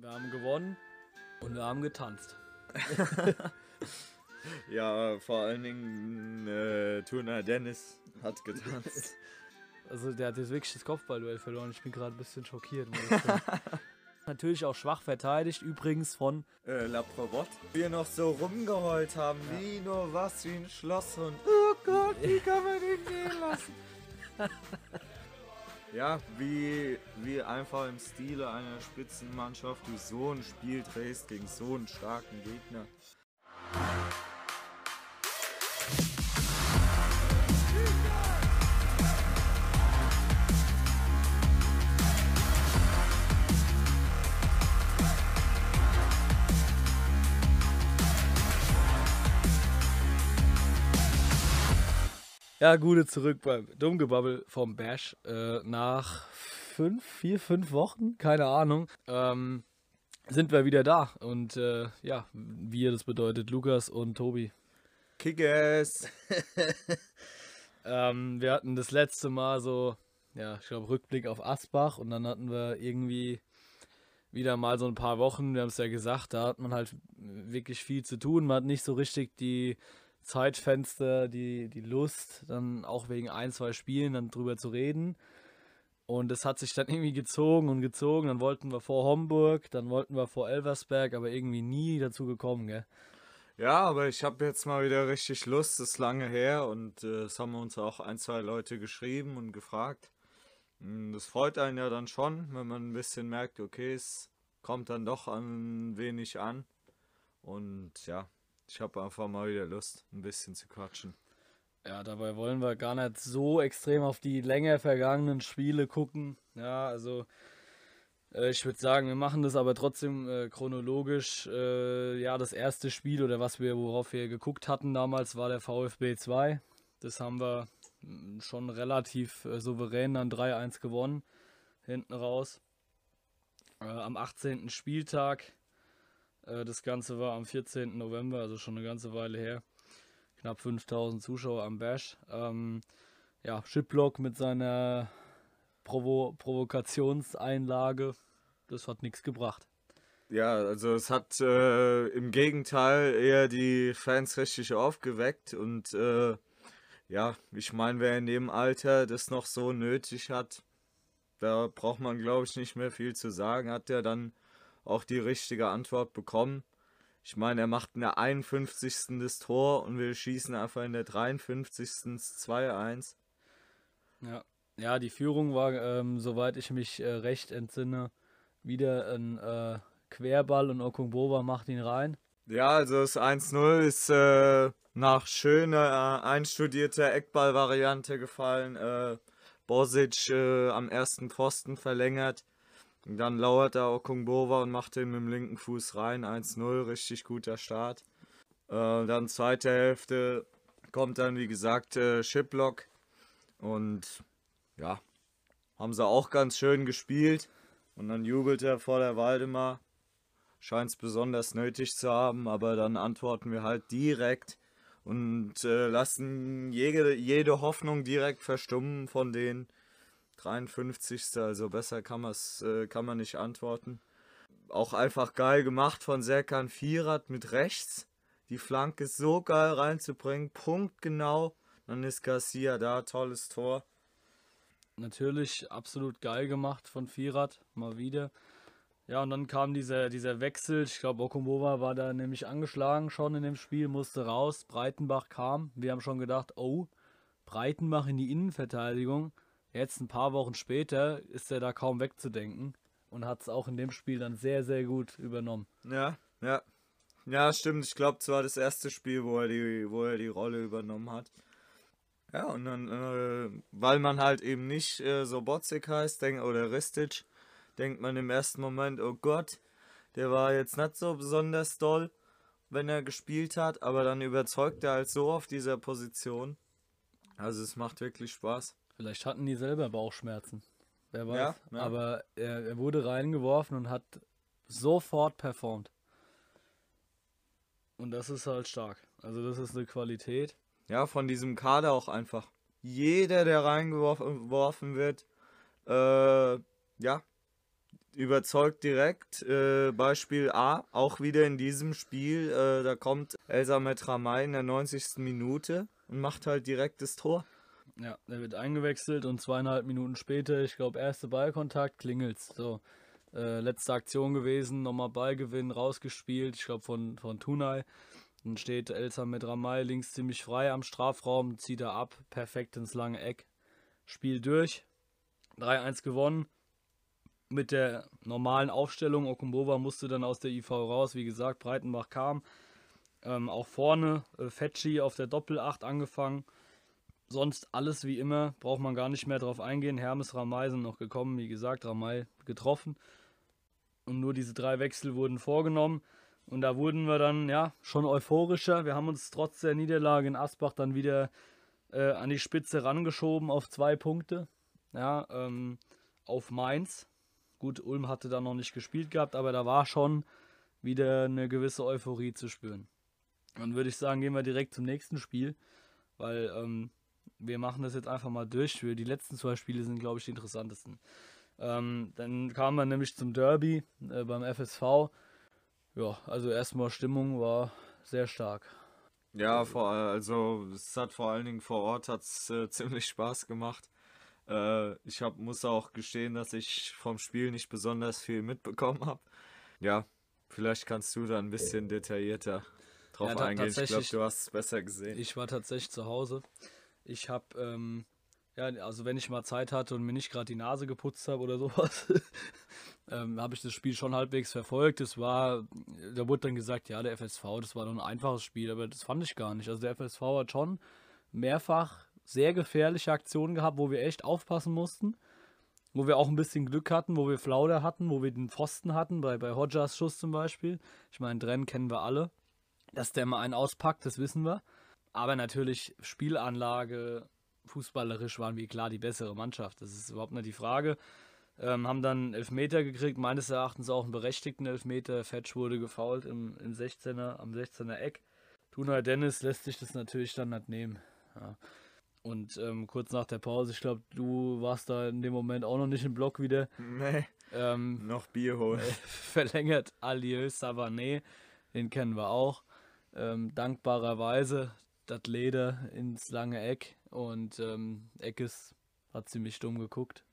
Wir haben gewonnen und wir haben getanzt. Ja, vor allen Dingen äh, Turner Dennis hat getanzt. Also der hat jetzt wirklich das Kopfballduell verloren. Ich bin gerade ein bisschen schockiert. Natürlich auch schwach verteidigt, übrigens von äh, La Provotte. Wir noch so rumgeheult haben, wie nur was, wie ein Schlosshund. Oh Gott, wie kann man den gehen lassen? Ja, wie, wie einfach im Stile einer Spitzenmannschaft du so ein Spiel drehst gegen so einen starken Gegner. Ja, gute zurück beim Dummgebabbel vom Bash. Äh, nach fünf, vier, fünf Wochen, keine Ahnung, ähm, sind wir wieder da. Und äh, ja, wir, das bedeutet Lukas und Tobi. Kickers! Ähm, wir hatten das letzte Mal so, ja, ich glaube, Rückblick auf Asbach und dann hatten wir irgendwie wieder mal so ein paar Wochen, wir haben es ja gesagt, da hat man halt wirklich viel zu tun. Man hat nicht so richtig die Zeitfenster, die, die Lust, dann auch wegen ein, zwei Spielen dann drüber zu reden. Und es hat sich dann irgendwie gezogen und gezogen. Dann wollten wir vor Homburg, dann wollten wir vor Elversberg, aber irgendwie nie dazu gekommen, gell? Ja, aber ich habe jetzt mal wieder richtig Lust, das ist lange her und äh, es haben uns auch ein, zwei Leute geschrieben und gefragt. Mm, Das freut einen ja dann schon, wenn man ein bisschen merkt, okay, es kommt dann doch ein wenig an. Und ja, ich habe einfach mal wieder Lust, ein bisschen zu quatschen. Ja, dabei wollen wir gar nicht so extrem auf die länger vergangenen Spiele gucken. Ja, also äh, ich würde sagen, wir machen das aber trotzdem äh, chronologisch. Äh, ja, das erste Spiel oder was wir, worauf wir geguckt hatten damals, war der VfB 2. Das haben wir mm, schon relativ äh, souverän dann 3-1 gewonnen, hinten raus. Äh, am 18. Spieltag. Äh, das Ganze war am 14. November, also schon eine ganze Weile her knapp 5000 Zuschauer am Bash. Ähm, ja, Shiplock mit seiner Provo Provokationseinlage, das hat nichts gebracht. Ja, also es hat äh, im Gegenteil eher die Fans richtig aufgeweckt und äh, ja, ich meine, wer in dem Alter das noch so nötig hat, da braucht man glaube ich nicht mehr viel zu sagen, hat er dann auch die richtige Antwort bekommen. Ich meine, er macht in der 51. das Tor und wir schießen einfach in der 53. 2-1. Ja, ja die Führung war, ähm, soweit ich mich äh, recht entsinne, wieder ein äh, Querball und Okunboba macht ihn rein. Ja, also das 1-0 ist äh, nach schöner, äh, einstudierter Eckball-Variante gefallen. Äh, Bosic äh, am ersten Pfosten verlängert. Und dann lauert da Okungbova und macht den mit dem linken Fuß rein. 1-0, richtig guter Start. Äh, dann zweite Hälfte kommt dann, wie gesagt, äh, Shiplock. Und ja, haben sie auch ganz schön gespielt. Und dann jubelt er vor der Waldemar. Scheint es besonders nötig zu haben, aber dann antworten wir halt direkt und äh, lassen jede, jede Hoffnung direkt verstummen von den 53. Also besser kann, äh, kann man nicht antworten. Auch einfach geil gemacht von Serkan Vierat mit rechts. Die Flanke so geil reinzubringen, punktgenau. Dann ist Garcia da, tolles Tor. Natürlich absolut geil gemacht von Vierat, mal wieder. Ja, und dann kam dieser, dieser Wechsel. Ich glaube, Okumova war da nämlich angeschlagen schon in dem Spiel, musste raus. Breitenbach kam. Wir haben schon gedacht, oh, Breitenbach in die Innenverteidigung. Jetzt ein paar Wochen später ist er da kaum wegzudenken und hat es auch in dem Spiel dann sehr, sehr gut übernommen. Ja, ja. Ja, stimmt. Ich glaube, es war das erste Spiel, wo er die, wo er die Rolle übernommen hat. Ja, und dann, äh, weil man halt eben nicht äh, so Botzig heißt denk, oder Ristic, denkt man im ersten Moment, oh Gott, der war jetzt nicht so besonders doll, wenn er gespielt hat, aber dann überzeugt er halt so auf dieser Position. Also es macht wirklich Spaß. Vielleicht hatten die selber Bauchschmerzen. Wer weiß. Ja, ja. Aber er, er wurde reingeworfen und hat sofort performt. Und das ist halt stark. Also das ist eine Qualität. Ja, von diesem Kader auch einfach. Jeder, der reingeworfen wird, äh, ja, überzeugt direkt. Äh, Beispiel A, auch wieder in diesem Spiel. Äh, da kommt Elsa Metramay in der 90. Minute und macht halt direkt das Tor. Ja, der wird eingewechselt und zweieinhalb Minuten später, ich glaube, erste Ballkontakt, klingelt's. So, äh, letzte Aktion gewesen, nochmal Ballgewinn, rausgespielt, ich glaube von, von Tunai. Dann steht Elsa mit Ramay links ziemlich frei am Strafraum, zieht er ab, perfekt ins lange Eck. Spiel durch, 3-1 gewonnen. Mit der normalen Aufstellung, Okumbova musste dann aus der IV raus, wie gesagt, Breitenbach kam. Ähm, auch vorne, äh, Fetschi auf der Doppel-8 angefangen. Sonst alles wie immer, braucht man gar nicht mehr drauf eingehen. Hermes Ramay sind noch gekommen, wie gesagt, Ramay getroffen. Und nur diese drei Wechsel wurden vorgenommen. Und da wurden wir dann ja schon euphorischer. Wir haben uns trotz der Niederlage in Asbach dann wieder äh, an die Spitze rangeschoben auf zwei Punkte. Ja, ähm, auf Mainz. Gut, Ulm hatte da noch nicht gespielt gehabt, aber da war schon wieder eine gewisse Euphorie zu spüren. Dann würde ich sagen, gehen wir direkt zum nächsten Spiel, weil ähm, wir machen das jetzt einfach mal durch. Für die letzten zwei Spiele sind, glaube ich, die interessantesten. Ähm, dann kam man nämlich zum Derby äh, beim FSV. Ja, also erstmal Stimmung war sehr stark. Ja, vor, also es hat vor allen Dingen vor Ort hat's, äh, ziemlich Spaß gemacht. Äh, ich hab, muss auch gestehen, dass ich vom Spiel nicht besonders viel mitbekommen habe. Ja, vielleicht kannst du da ein bisschen detaillierter drauf ja, eingehen. Ich glaube, du hast es besser gesehen. Ich war tatsächlich zu Hause. Ich habe, ähm, ja, also wenn ich mal Zeit hatte und mir nicht gerade die Nase geputzt habe oder sowas, ähm, habe ich das Spiel schon halbwegs verfolgt. Es war, da wurde dann gesagt, ja, der FSV, das war doch ein einfaches Spiel, aber das fand ich gar nicht. Also der FSV hat schon mehrfach sehr gefährliche Aktionen gehabt, wo wir echt aufpassen mussten. Wo wir auch ein bisschen Glück hatten, wo wir Flauder hatten, wo wir den Pfosten hatten, bei, bei Hodgers Schuss zum Beispiel. Ich meine, Drenn kennen wir alle. Dass der mal einen auspackt, das wissen wir. Aber natürlich Spielanlage, fußballerisch waren wir klar die bessere Mannschaft. Das ist überhaupt nicht die Frage. Ähm, haben dann Elfmeter gekriegt, meines Erachtens auch einen berechtigten Elfmeter. Fetch wurde gefault im, im 16er, am 16er Eck. Tuna Dennis lässt sich das natürlich dann nicht nehmen. Ja. Und ähm, kurz nach der Pause, ich glaube, du warst da in dem Moment auch noch nicht im Block wieder. Nee. Ähm, noch Bier holen. Verlängert Alieu Savané, den kennen wir auch. Ähm, dankbarerweise das Leder ins lange Eck und ähm, Eckes hat ziemlich dumm geguckt.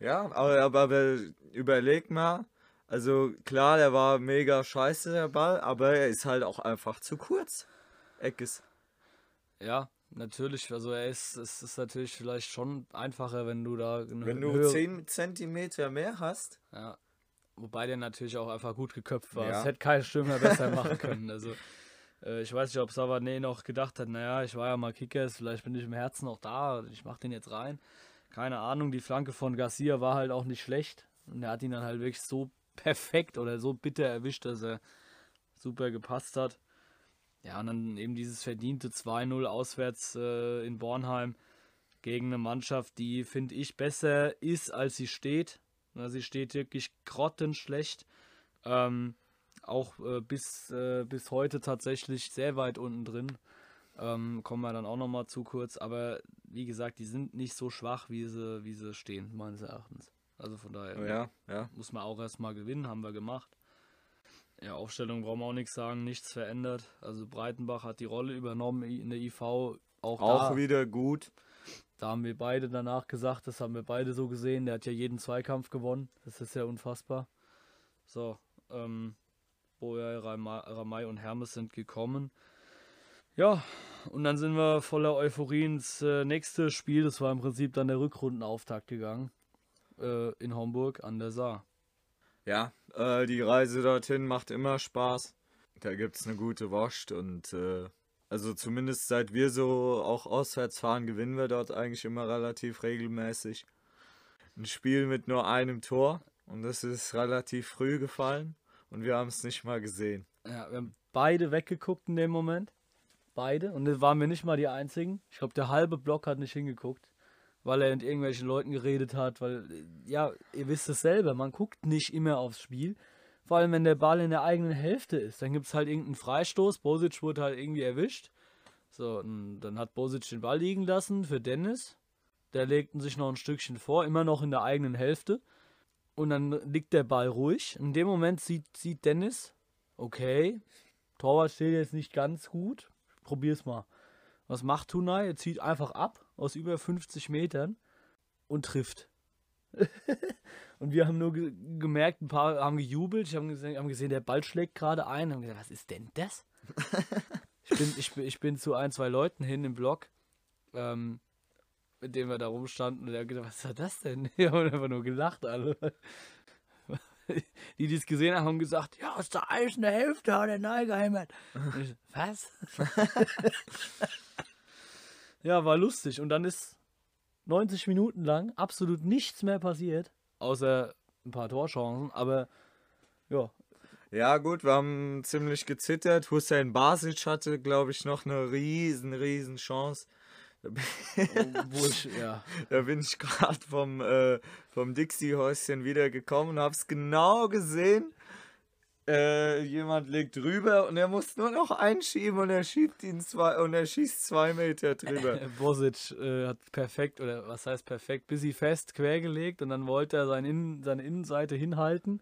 Ja, aber, aber, aber überleg mal, also klar, der war mega scheiße, der Ball, aber er ist halt auch einfach zu kurz. Eckes. Ja, natürlich, also er ist, es ist natürlich vielleicht schon einfacher, wenn du da Wenn du höhere... 10 Zentimeter mehr hast. Ja. Wobei der natürlich auch einfach gut geköpft war. Ja. hätte kein Stürmer besser machen können. Also äh, ich weiß nicht, ob Savané noch gedacht hat, naja, ich war ja mal Kickers, vielleicht bin ich im Herzen noch da, ich mach den jetzt rein. Keine Ahnung, die Flanke von Garcia war halt auch nicht schlecht. Und er hat ihn dann halt wirklich so perfekt oder so bitter erwischt, dass er super gepasst hat. Ja, und dann eben dieses verdiente 2-0 auswärts äh, in Bornheim gegen eine Mannschaft, die, finde ich, besser ist, als sie steht. Na, sie steht wirklich grottenschlecht. Ähm, auch äh, bis, äh, bis heute tatsächlich sehr weit unten drin. Ähm, kommen wir dann auch nochmal zu kurz. Aber wie gesagt, die sind nicht so schwach, wie sie, wie sie stehen, meines Erachtens. Also von daher ja, ja. muss man auch erstmal gewinnen, haben wir gemacht. Ja, Aufstellung brauchen wir auch nichts sagen, nichts verändert. Also Breitenbach hat die Rolle übernommen in der IV. Auch, auch da, wieder gut. Da haben wir beide danach gesagt, das haben wir beide so gesehen. Der hat ja jeden Zweikampf gewonnen. Das ist ja unfassbar. So, ähm, Boja, Ramay und Hermes sind gekommen. Ja, und dann sind wir voller Euphorie ins äh, nächste Spiel. Das war im Prinzip dann der Rückrundenauftakt gegangen. Äh, in Homburg an der Saar. Ja, äh, die Reise dorthin macht immer Spaß. Da gibt es eine gute Wurst und äh, also zumindest seit wir so auch auswärts fahren, gewinnen wir dort eigentlich immer relativ regelmäßig. Ein Spiel mit nur einem Tor und das ist relativ früh gefallen und wir haben es nicht mal gesehen. Ja, wir haben beide weggeguckt in dem Moment. Beide. Und das waren wir nicht mal die einzigen. Ich glaube, der halbe Block hat nicht hingeguckt weil er mit irgendwelchen Leuten geredet hat, weil, ja, ihr wisst es selber, man guckt nicht immer aufs Spiel. Vor allem, wenn der Ball in der eigenen Hälfte ist. Dann gibt es halt irgendeinen Freistoß. Bosic wurde halt irgendwie erwischt. So, dann hat Bosic den Ball liegen lassen für Dennis. Der legten sich noch ein Stückchen vor, immer noch in der eigenen Hälfte. Und dann liegt der Ball ruhig. In dem Moment sieht, sieht Dennis, okay, Torwart steht jetzt nicht ganz gut. Probier's mal. Was macht Tunai? Er zieht einfach ab aus über 50 Metern und trifft. und wir haben nur ge gemerkt, ein paar haben gejubelt, ich haben gesehen, haben gesehen der Ball schlägt gerade ein. Haben gesagt, was ist denn das? ich, bin, ich, ich bin zu ein, zwei Leuten hin im Block, ähm, mit denen wir da rumstanden und der hat gesagt, was war das denn? Die haben einfach nur gelacht alle. Die, die es gesehen haben, haben gesagt, ja, aus der eigenen Hälfte hat der Neigeheimat. Was? ja, war lustig. Und dann ist 90 Minuten lang absolut nichts mehr passiert, außer ein paar Torchancen. Aber ja. Ja, gut, wir haben ziemlich gezittert. Hussein Basic hatte, glaube ich, noch eine riesen, riesen Chance. Wo ich, ja. Da bin ich gerade vom, äh, vom Dixie-Häuschen wiedergekommen und habe es genau gesehen. Äh, jemand legt drüber und er muss nur noch einschieben und er schiebt ihn zwei und er schießt zwei Meter drüber. Bosic äh, hat perfekt, oder was heißt perfekt, busy fest quergelegt und dann wollte er sein Innen, seine Innenseite hinhalten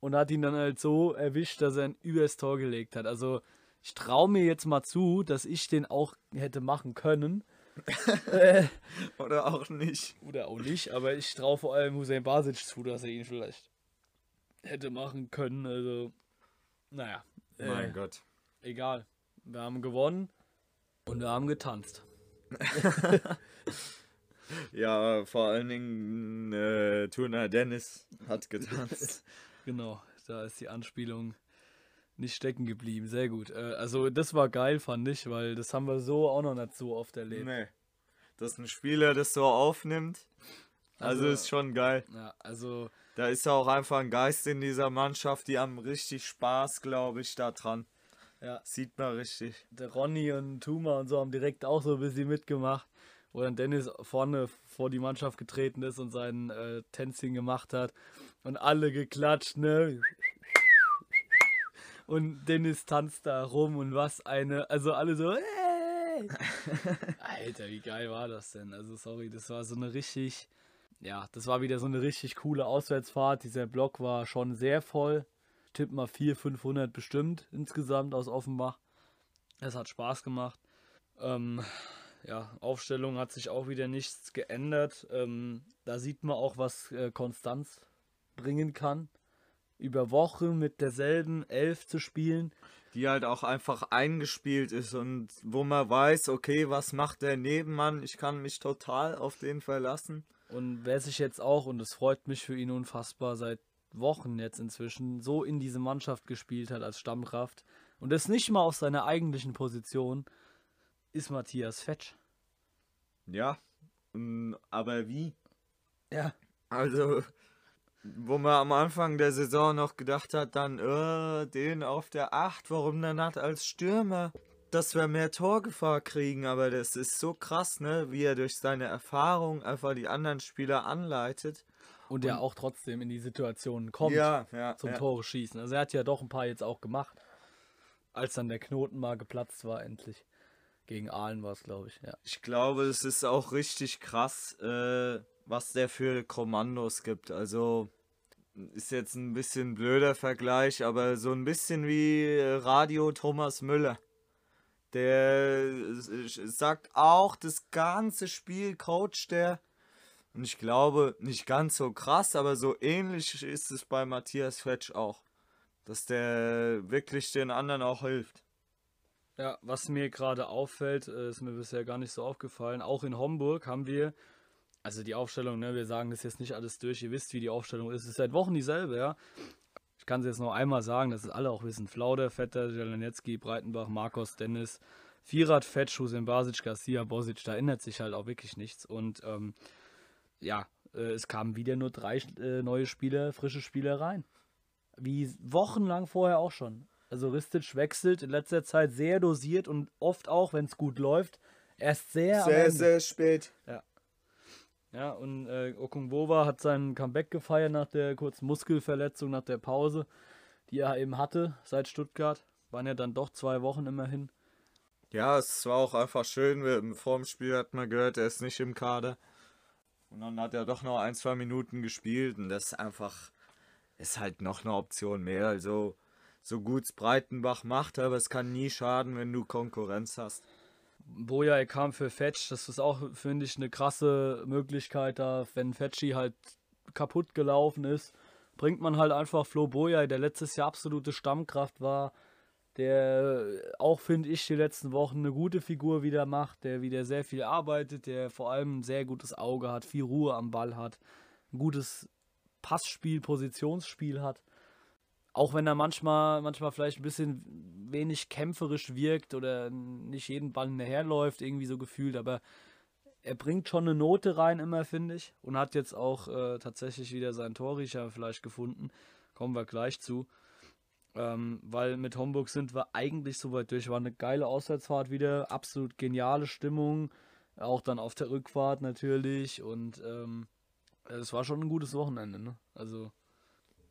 und hat ihn dann halt so erwischt, dass er ihn übers Tor gelegt hat. Also ich traue mir jetzt mal zu, dass ich den auch hätte machen können. oder auch nicht. Oder auch nicht, aber ich traue vor allem Hussein Basic zu, dass er ihn vielleicht hätte machen können. Also, naja. Mein äh, Gott. Egal. Wir haben gewonnen und wir haben getanzt. ja, vor allen Dingen äh, Turner Dennis hat getanzt. genau, da ist die Anspielung nicht stecken geblieben. Sehr gut. Äh, also, das war geil, fand ich, weil das haben wir so auch noch nicht so oft erlebt. Nee. Dass ein Spieler das so aufnimmt. Also, also ist schon geil. Ja, also da ist auch einfach ein Geist in dieser Mannschaft, die haben richtig Spaß, glaube ich, da dran. Ja. Sieht man richtig. Der Ronny und Tuma und so haben direkt auch so ein bisschen mitgemacht, wo dann Dennis vorne vor die Mannschaft getreten ist und sein äh, Tänzchen gemacht hat. Und alle geklatscht, ne? Und Dennis tanzt da rum und was eine, also alle so, hey! Alter, wie geil war das denn? Also sorry, das war so eine richtig ja, das war wieder so eine richtig coole Auswärtsfahrt. Dieser Block war schon sehr voll. Ich tippe mal 400, 500 bestimmt insgesamt aus Offenbach. Es hat Spaß gemacht. Ähm, ja, Aufstellung hat sich auch wieder nichts geändert. Ähm, da sieht man auch, was äh, Konstanz bringen kann. Über Wochen mit derselben Elf zu spielen. Die halt auch einfach eingespielt ist und wo man weiß, okay, was macht der Nebenmann? Ich kann mich total auf den verlassen. Und wer sich jetzt auch, und es freut mich für ihn unfassbar, seit Wochen jetzt inzwischen so in diese Mannschaft gespielt hat als Stammkraft und das nicht mal auf seiner eigentlichen Position, ist Matthias Fetsch. Ja, aber wie? Ja. Also, wo man am Anfang der Saison noch gedacht hat, dann, äh, den auf der 8, warum dann hat als Stürmer? dass wir mehr Torgefahr kriegen, aber das ist so krass, ne, wie er durch seine Erfahrung einfach die anderen Spieler anleitet. Und er auch trotzdem in die Situationen kommt ja, ja, zum ja. Tore schießen. Also er hat ja doch ein paar jetzt auch gemacht, als dann der Knoten mal geplatzt war endlich. Gegen Aalen war es, glaube ich. Ja. Ich glaube, es ist auch richtig krass, äh, was der für Kommandos gibt. Also ist jetzt ein bisschen blöder Vergleich, aber so ein bisschen wie Radio Thomas Müller. Der sagt auch, das ganze Spiel coacht der. Und ich glaube, nicht ganz so krass, aber so ähnlich ist es bei Matthias Fetsch auch. Dass der wirklich den anderen auch hilft. Ja, was mir gerade auffällt, äh, ist mir bisher gar nicht so aufgefallen. Auch in Homburg haben wir, also die Aufstellung, ne, wir sagen das jetzt nicht alles durch, ihr wisst, wie die Aufstellung ist. Es ist seit Wochen dieselbe, ja. Ich kann es jetzt noch einmal sagen, dass es alle auch wissen. Flauder, Vetter, Jelenetzki, Breitenbach, Marcos, Dennis, Vierat, Fetsch, Hussein Basic, Garcia, Bosic, da ändert sich halt auch wirklich nichts. Und ähm, ja, äh, es kamen wieder nur drei äh, neue Spieler, frische Spieler rein. Wie wochenlang vorher auch schon. Also Ristic wechselt in letzter Zeit sehr dosiert und oft auch, wenn es gut läuft, erst sehr Sehr, sehr spät. Ja. Ja, und äh, Okungbowa hat sein Comeback gefeiert nach der kurzen Muskelverletzung, nach der Pause, die er eben hatte seit Stuttgart. Waren ja dann doch zwei Wochen immerhin. Ja, es war auch einfach schön. Vor dem Spiel hat man gehört, er ist nicht im Kader. Und dann hat er doch noch ein, zwei Minuten gespielt und das ist einfach, ist halt noch eine Option mehr. Also, so gut Breitenbach macht, aber es kann nie schaden, wenn du Konkurrenz hast. Boja kam für Fetch, das ist auch, finde ich, eine krasse Möglichkeit da, wenn Fetchy halt kaputt gelaufen ist, bringt man halt einfach Flo Boja, der letztes Jahr absolute Stammkraft war, der auch, finde ich, die letzten Wochen eine gute Figur wieder macht, der wieder sehr viel arbeitet, der vor allem ein sehr gutes Auge hat, viel Ruhe am Ball hat, ein gutes Passspiel, Positionsspiel hat. Auch wenn er manchmal, manchmal vielleicht ein bisschen wenig kämpferisch wirkt oder nicht jeden Ball hinterherläuft, irgendwie so gefühlt, aber er bringt schon eine Note rein immer, finde ich. Und hat jetzt auch äh, tatsächlich wieder seinen Torriecher vielleicht gefunden. Kommen wir gleich zu. Ähm, weil mit Homburg sind wir eigentlich soweit durch. War eine geile Auswärtsfahrt wieder, absolut geniale Stimmung. Auch dann auf der Rückfahrt natürlich. Und ähm, es war schon ein gutes Wochenende, ne? Also.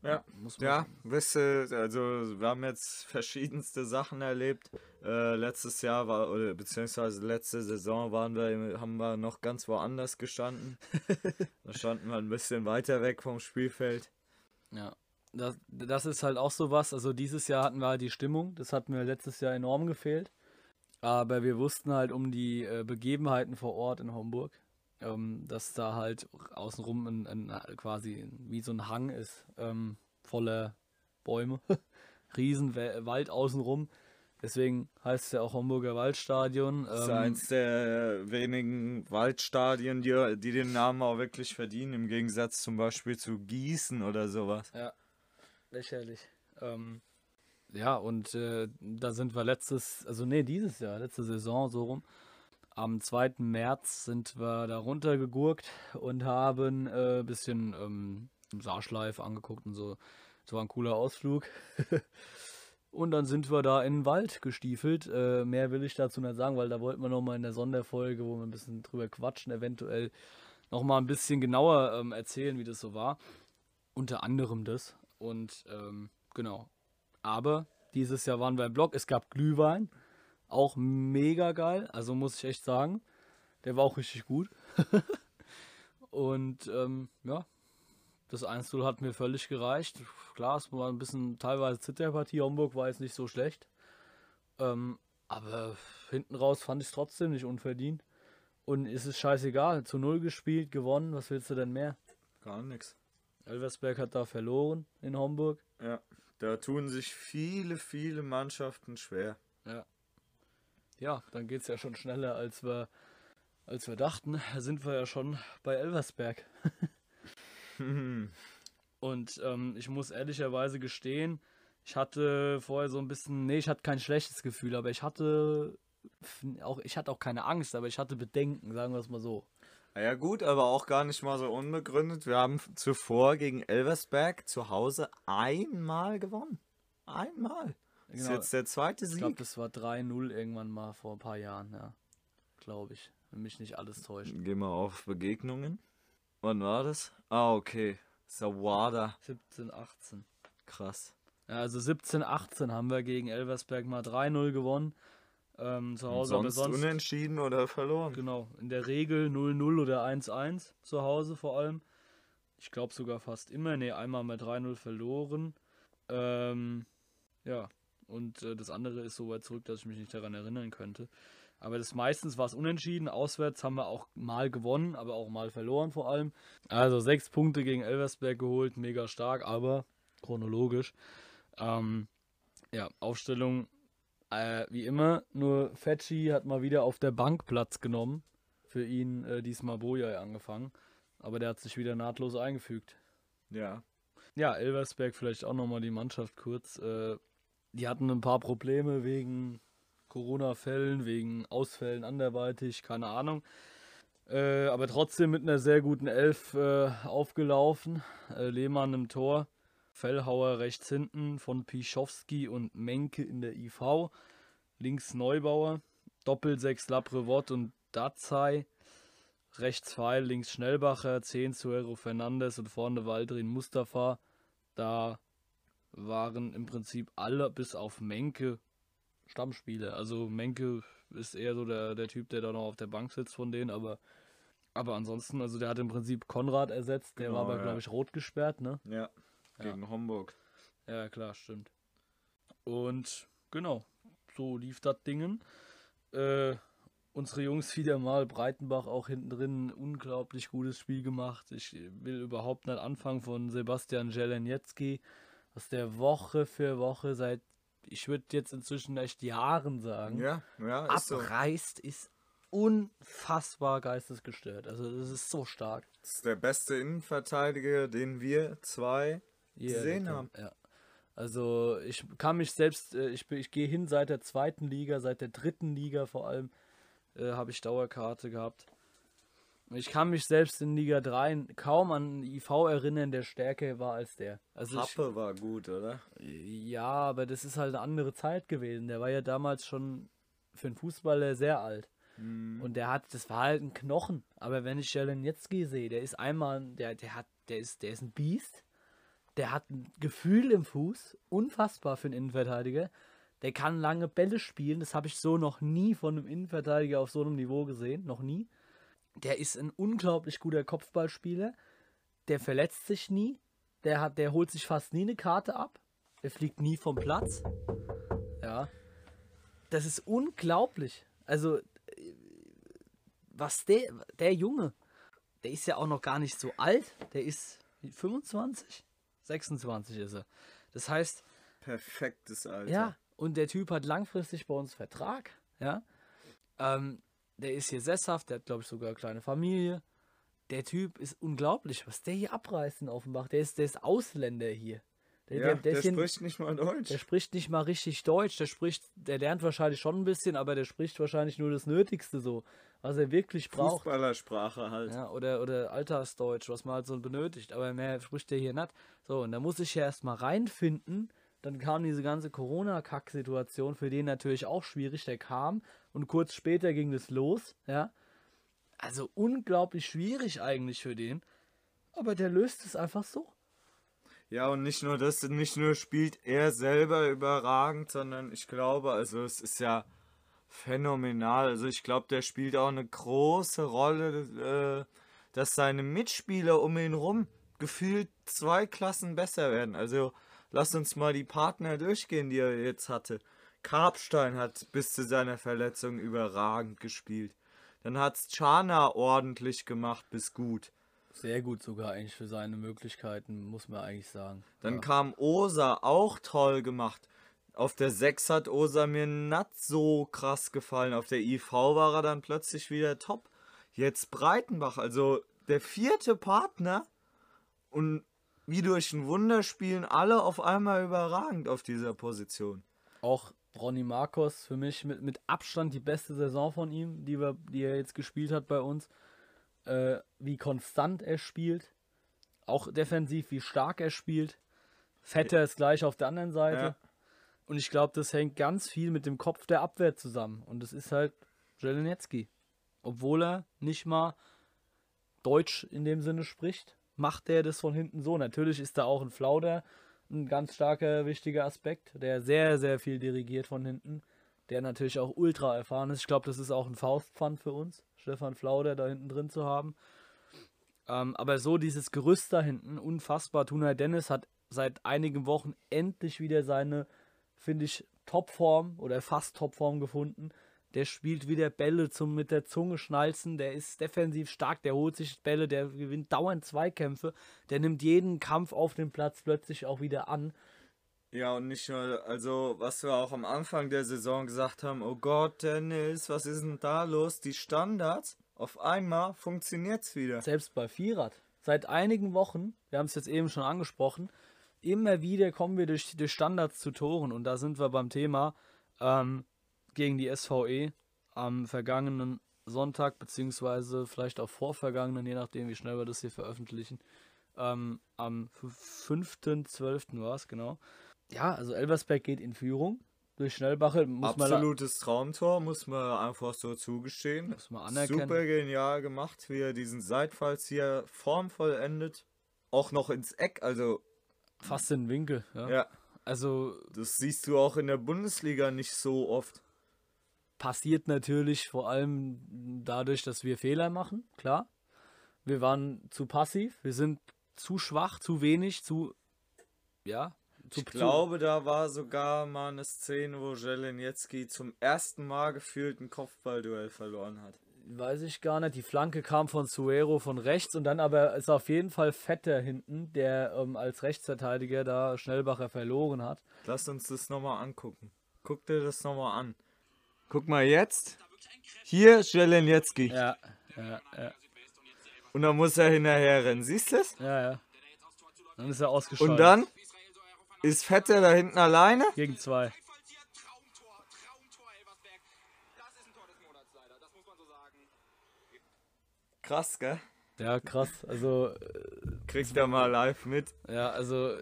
Ja, ja, wisst ihr, also wir haben jetzt verschiedenste Sachen erlebt. Äh, letztes Jahr war, oder beziehungsweise letzte Saison waren wir, haben wir noch ganz woanders gestanden. da standen wir ein bisschen weiter weg vom Spielfeld. Ja, das, das ist halt auch so was. Also dieses Jahr hatten wir halt die Stimmung, das hat mir letztes Jahr enorm gefehlt. Aber wir wussten halt um die äh, Begebenheiten vor Ort in Homburg, ähm, dass da halt außenrum ein, ein, quasi wie so ein Hang ist, ähm, voller Bäume, Riesenwald außenrum. Deswegen heißt es ja auch Homburger Waldstadion. Das ist ähm, eins der wenigen Waldstadien, die, die den Namen auch wirklich verdienen, im Gegensatz zum Beispiel zu Gießen oder sowas. Ja, lächerlich. Ähm, ja, und äh, da sind wir letztes, also nee, dieses Jahr, letzte Saison so rum. Am 2. März sind wir da runtergegurkt und haben ein äh, bisschen ähm, Saarschleif angeguckt und so. Das war ein cooler Ausflug. und dann sind wir da in den Wald gestiefelt. Äh, mehr will ich dazu nicht sagen, weil da wollten wir nochmal in der Sonderfolge, wo wir ein bisschen drüber quatschen, eventuell nochmal ein bisschen genauer ähm, erzählen, wie das so war. Unter anderem das. Und ähm, genau. Aber dieses Jahr waren wir im Blog. Es gab Glühwein. Auch mega geil. Also muss ich echt sagen. Der war auch richtig gut. und ähm, ja, das 1-0 hat mir völlig gereicht. Klar, es war ein bisschen teilweise Zitterpartie. Homburg war jetzt nicht so schlecht. Ähm, aber hinten raus fand ich es trotzdem nicht unverdient. Und es ist scheißegal. Zu Null gespielt, gewonnen. Was willst du denn mehr? Gar nichts. Elversberg hat da verloren in Homburg. Ja, da tun sich viele, viele Mannschaften schwer. Ja. Ja, dann geht es ja schon schneller, als wir, als wir dachten. Da sind wir ja schon bei Elversberg. Und ähm, ich muss ehrlicherweise gestehen, ich hatte vorher so ein bisschen, nee, ich hatte kein schlechtes Gefühl, aber ich hatte auch, ich hatte auch keine Angst, aber ich hatte Bedenken, sagen wir es mal so. Ja gut, aber auch gar nicht mal so unbegründet. Wir haben zuvor gegen Elversberg zu Hause einmal gewonnen. Einmal. Das genau. ist jetzt der zweite Sieg. Ich glaube, das war 3-0 irgendwann mal vor ein paar Jahren, ja. Glaube ich. Wenn mich nicht alles täuscht. Gehen wir auf Begegnungen. Wann war das? Ah, okay. Sawada. 17, 18. Krass. Ja, also 17, 18 haben wir gegen Elversberg mal 3-0 gewonnen. Ähm, zu Hause, sonst, sonst unentschieden oder verloren. Genau, in der Regel 0-0 oder 1-1 zu Hause vor allem. Ich glaube sogar fast immer. Ne, einmal mit 3-0 verloren. Ähm, ja, und äh, das andere ist so weit zurück, dass ich mich nicht daran erinnern könnte. Aber das meistens war es unentschieden. Auswärts haben wir auch mal gewonnen, aber auch mal verloren vor allem. Also sechs Punkte gegen Elversberg geholt, mega stark, aber chronologisch. Ähm, ja, Aufstellung äh, wie immer, nur Fetschi hat mal wieder auf der Bank Platz genommen. Für ihn äh, diesmal Boja angefangen. Aber der hat sich wieder nahtlos eingefügt. Ja. Ja, Elversberg vielleicht auch nochmal die Mannschaft kurz. Äh, die hatten ein paar Probleme wegen Corona-Fällen, wegen Ausfällen anderweitig, keine Ahnung. Äh, aber trotzdem mit einer sehr guten Elf äh, aufgelaufen. Äh, Lehmann im Tor. Fellhauer rechts hinten von Pischowski und Menke in der IV. Links Neubauer. Doppel 6 Laprevot und Dazai. Rechts Pfeil, links Schnellbacher, 10 Suero Fernandes und vorne Waldrin Mustafa. Da waren im Prinzip alle bis auf Menke Stammspieler. Also Menke ist eher so der, der Typ, der da noch auf der Bank sitzt von denen, aber Aber ansonsten, also der hat im Prinzip Konrad ersetzt, der Genau, war aber, ja. glaube ich, rot gesperrt, ne? Ja, gegen Homburg. Ja, klar, stimmt. Und genau, so lief das Dingen. Äh, unsere Jungs wieder mal, Breitenbach auch hinten drin, ein unglaublich gutes Spiel gemacht. Ich will überhaupt nicht anfangen von Sebastian Jeleniecki, was der Woche für Woche seit, ich würde jetzt inzwischen echt Jahren sagen, Ja, ja, ist so. abreißt, ist unfassbar geistesgestört. Also das ist so stark. Das ist der beste Innenverteidiger, den wir zwei Ja, gesehen haben. Ja. Also ich kann mich selbst, äh, ich, ich gehe hin seit der zweiten Liga, seit der dritten Liga vor allem, äh, habe ich Dauerkarte gehabt. Ich kann mich selbst in Liga 3 kaum an einen IV erinnern, der stärker war als der. Also ich, Happe war gut, oder? ja, aber das ist halt eine andere Zeit gewesen. Der war ja damals schon für einen Fußballer sehr alt. Und der hat, das war halt ein Knochen. Aber wenn ich Jeleniecki sehe, der ist einmal, der, der hat, der ist, der ist ein Biest. Der hat ein Gefühl im Fuß, unfassbar für einen Innenverteidiger. Der kann lange Bälle spielen, das habe ich so noch nie von einem Innenverteidiger auf so einem Niveau gesehen, noch nie. Der ist ein unglaublich guter Kopfballspieler. Der verletzt sich nie. Der hat, der holt sich fast nie eine Karte ab. Der fliegt nie vom Platz. Ja. Das ist unglaublich. Also, äh, was der, der Junge, der ist ja auch noch gar nicht so alt. Der ist 25? 26 ist er. Das heißt, Perfektes Alter. ja, und der Typ hat langfristig bei uns Vertrag. Ja. Ähm, der ist hier sesshaft, der hat, glaube ich, sogar eine kleine Familie. Der Typ ist unglaublich, was der hier abreißt in Offenbach. Der ist, der ist Ausländer hier. Der, Ja, der, der, hier- spricht nicht mal Deutsch. der spricht nicht mal richtig Deutsch. Der spricht, der lernt wahrscheinlich schon ein bisschen, aber der spricht wahrscheinlich nur das Nötigste so, was er wirklich braucht. Fußballersprache halt. Ja, oder, oder Alltagsdeutsch, was man halt so benötigt. Aber mehr spricht der hier nicht. So, und da muss ich ja erstmal reinfinden. Dann kam diese ganze Corona-Kack-Situation, für den natürlich auch schwierig. Der kam und kurz später ging das los. Ja. Also unglaublich schwierig eigentlich für den. Aber der löst es einfach so. Ja, und nicht nur das, nicht nur spielt er selber überragend, sondern ich glaube, also es ist ja phänomenal. Also ich glaube, der spielt auch eine große Rolle, äh, dass seine Mitspieler um ihn rum gefühlt zwei Klassen besser werden. Also lass uns mal die Partner durchgehen, die er jetzt hatte. Karpstein hat bis zu seiner Verletzung überragend gespielt. Dann hat's Chana ordentlich gemacht bis gut. Sehr gut sogar eigentlich für seine Möglichkeiten, muss man eigentlich sagen. Dann ja. kam Osa, auch toll gemacht. Auf der 6 hat Osa mir nicht so krass gefallen. Auf der IV war er dann plötzlich wieder top. Jetzt Breitenbach, also der vierte Partner. Und wie durch ein Wunder spielen alle auf einmal überragend auf dieser Position. Auch Ronny Marcos für mich mit, mit Abstand die beste Saison von ihm, die, wir, die er jetzt gespielt hat bei uns. Äh, wie konstant er spielt. Auch defensiv, wie stark er spielt. Vetter ist gleich auf der anderen Seite. Ja. Und ich glaube, das hängt ganz viel mit dem Kopf der Abwehr zusammen. Und das ist halt Jelenetski. Obwohl er nicht mal Deutsch in dem Sinne spricht, macht er das von hinten so. Natürlich ist da auch ein Flauder ein ganz starker, wichtiger Aspekt, der sehr, sehr viel dirigiert von hinten, der natürlich auch ultra erfahren ist. Ich glaube, das ist auch ein Faustpfand für uns, Stefan Flauder da hinten drin zu haben. Ähm, aber so dieses Gerüst da hinten, unfassbar. Tunay Dennis hat seit einigen Wochen endlich wieder seine, finde ich, Topform oder fast Topform gefunden. Der spielt wieder Bälle zum mit der Zunge schnalzen, der ist defensiv stark, der holt sich Bälle, der gewinnt dauernd Zweikämpfe, der nimmt jeden Kampf auf dem Platz plötzlich auch wieder an. Ja, und nicht nur, also was wir auch am Anfang der Saison gesagt haben, oh Gott, Dennis, was ist denn da los? Die Standards, auf einmal funktioniert's wieder. Selbst bei Vierrad. Seit einigen Wochen, wir haben es jetzt eben schon angesprochen, immer wieder kommen wir durch, durch Standards zu Toren und da sind wir beim Thema ähm, gegen die SVE am vergangenen Sonntag, beziehungsweise vielleicht auch vorvergangenen, je nachdem, wie schnell wir das hier veröffentlichen. Ähm, am 5.12. war es, genau. Ja, also Elversberg geht in Führung durch Schnellbache. Muss man, Absolutes Traumtor, muss man einfach so zugestehen. muss man anerkennen. Super genial gemacht, wie er diesen Seitfalls hier formvollendet. Auch noch ins Eck, also fast in den Winkel. Ja. ja, Also das siehst du auch in der Bundesliga nicht so oft. Passiert natürlich vor allem dadurch, dass wir Fehler machen, klar. Wir waren zu passiv, wir sind zu schwach, zu wenig, zu. Ja. Zu, Ich glaube, da war sogar mal eine Szene, wo Jelenjetski zum ersten Mal gefühlt ein Kopfballduell verloren hat. weiß ich gar nicht. Die Flanke kam von Suero von rechts und dann aber ist auf jeden Fall Vetter hinten, der ähm, als Rechtsverteidiger da Schnellbacher verloren hat. Lass uns das nochmal angucken. Guck dir das nochmal an. Guck mal jetzt. Hier Jelenjetski. Ja, ja, ja, Und dann muss er hinterher rennen. Siehst du es? ja, ja. Dann ist er ausgeschaltet. Und dann ist Vetter da hinten alleine. Gegen zwei. Krass, gell? Ja, krass. Also, Kriegt er mal live mit. ja, also,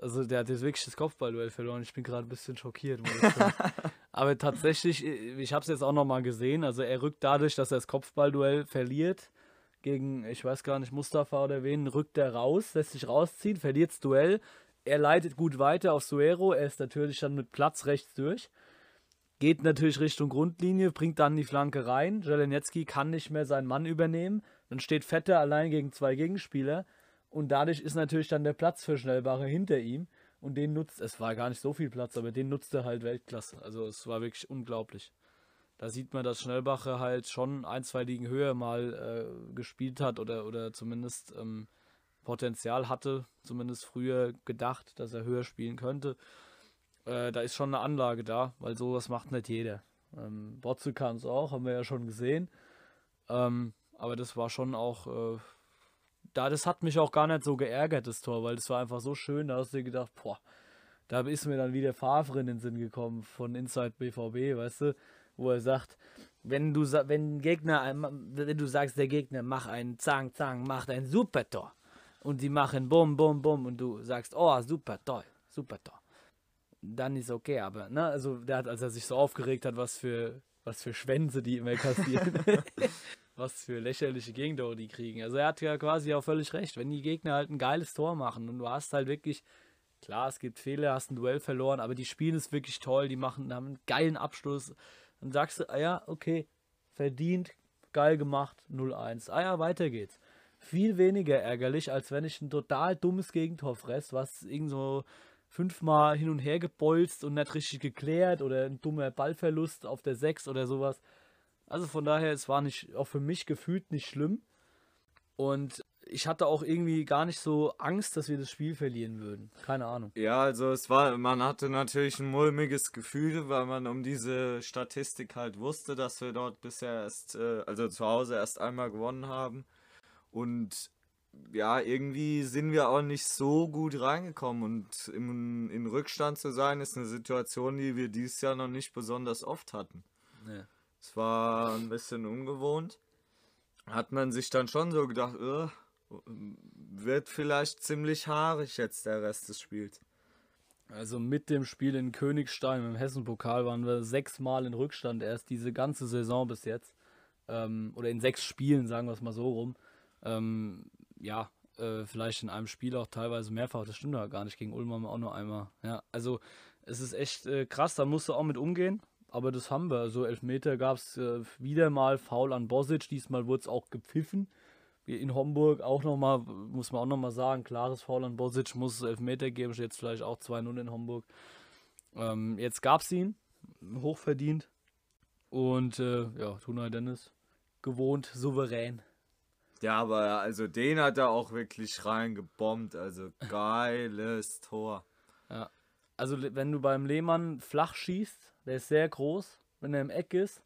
also der hat jetzt wirklich das Kopfballduell verloren. Ich bin gerade ein bisschen schockiert. Aber tatsächlich, ich habe es jetzt auch nochmal gesehen. Also er rückt dadurch, dass er das Kopfballduell verliert gegen, ich weiß gar nicht, Mustafa oder wen, rückt er raus, lässt sich rausziehen, verliert das Duell. Er leitet gut weiter auf Suero. Er ist natürlich dann mit Platz rechts durch. Geht natürlich Richtung Grundlinie, bringt dann die Flanke rein. Jelenetski kann nicht mehr seinen Mann übernehmen. Dann steht Vetter allein gegen zwei Gegenspieler. Und dadurch ist natürlich dann der Platz für Schnellbacher hinter ihm. Und den nutzt, es war gar nicht so viel Platz, aber den nutzt er halt Weltklasse. Also es war wirklich unglaublich. Da sieht man, dass Schnellbacher halt schon ein, zwei Ligen höher mal äh, gespielt hat oder, oder zumindest ähm, Potenzial hatte, zumindest früher gedacht, dass er höher spielen könnte. Äh, da ist schon eine Anlage da, weil sowas macht nicht jeder. Ähm, Botze kann es auch, haben wir ja schon gesehen. Ähm, aber das war schon auch, äh, da, das hat mich auch gar nicht so geärgert, das Tor, weil das war einfach so schön, da hast du dir gedacht, boah, da ist mir dann wieder Favre in den Sinn gekommen von Inside BVB, weißt du, wo er sagt, wenn du wenn Gegner, wenn du sagst, der Gegner macht einen Zang Zang, macht ein super Tor und die machen Bum Bum Bum und du sagst, oh super toll, super Tor, dann ist okay, aber ne, also der hat, als er sich so aufgeregt hat, was für was für Schwänze die immer kassieren, was für lächerliche Gegentore die kriegen. Also er hat ja quasi auch völlig recht, wenn die Gegner halt ein geiles Tor machen und du hast halt wirklich Klar, es gibt Fehler, hast ein Duell verloren, aber die spielen es wirklich toll, die machen, haben einen geilen Abschluss. Dann sagst du, ah ja, okay, verdient, geil gemacht, 0-1. Ah ja, weiter geht's. Viel weniger ärgerlich, als wenn ich ein total dummes Gegentor fress, was irgend so fünfmal hin und her gebolzt und nicht richtig geklärt oder ein dummer Ballverlust auf der 6 oder sowas. Also von daher, es war nicht, auch für mich gefühlt nicht schlimm. Und ich hatte auch irgendwie gar nicht so Angst, dass wir das Spiel verlieren würden. Keine Ahnung. Ja, also es war, man hatte natürlich ein mulmiges Gefühl, weil man um diese Statistik halt wusste, dass wir dort bisher erst, äh, also zu Hause erst einmal gewonnen haben. Und ja, irgendwie sind wir auch nicht so gut reingekommen. Und im, in Rückstand zu sein, ist eine Situation, die wir dieses Jahr noch nicht besonders oft hatten. Nee. Es war ein bisschen ungewohnt. Hat man sich dann schon so gedacht, äh, wird vielleicht ziemlich haarig jetzt der Rest des Spiels. Also mit dem Spiel in Königstein im Hessenpokal waren wir sechsmal in Rückstand erst diese ganze Saison bis jetzt. Ähm, oder in sechs Spielen, sagen wir es mal so rum. Ähm, ja, äh, vielleicht in einem Spiel auch teilweise mehrfach. Das stimmt ja gar nicht. Gegen Ulm haben wir auch nur einmal. Ja, also es ist echt äh, krass, da musst du auch mit umgehen. Aber das haben wir. So Elfmeter gab es äh, wieder mal Foul an Bosic. Diesmal wurde es auch gepfiffen. In Homburg auch nochmal, muss man auch nochmal sagen, klares Foul an Bosic, muss es Elfmeter geben, steht jetzt vielleicht auch 2-0 in Homburg. Ähm, jetzt gab es ihn, hochverdient. Und äh, ja, Tunay Dennis, gewohnt, souverän. Ja, aber also den hat er auch wirklich reingebombt. Also geiles Tor. Also wenn du beim Lehmann flach schießt, der ist sehr groß, wenn er im Eck ist.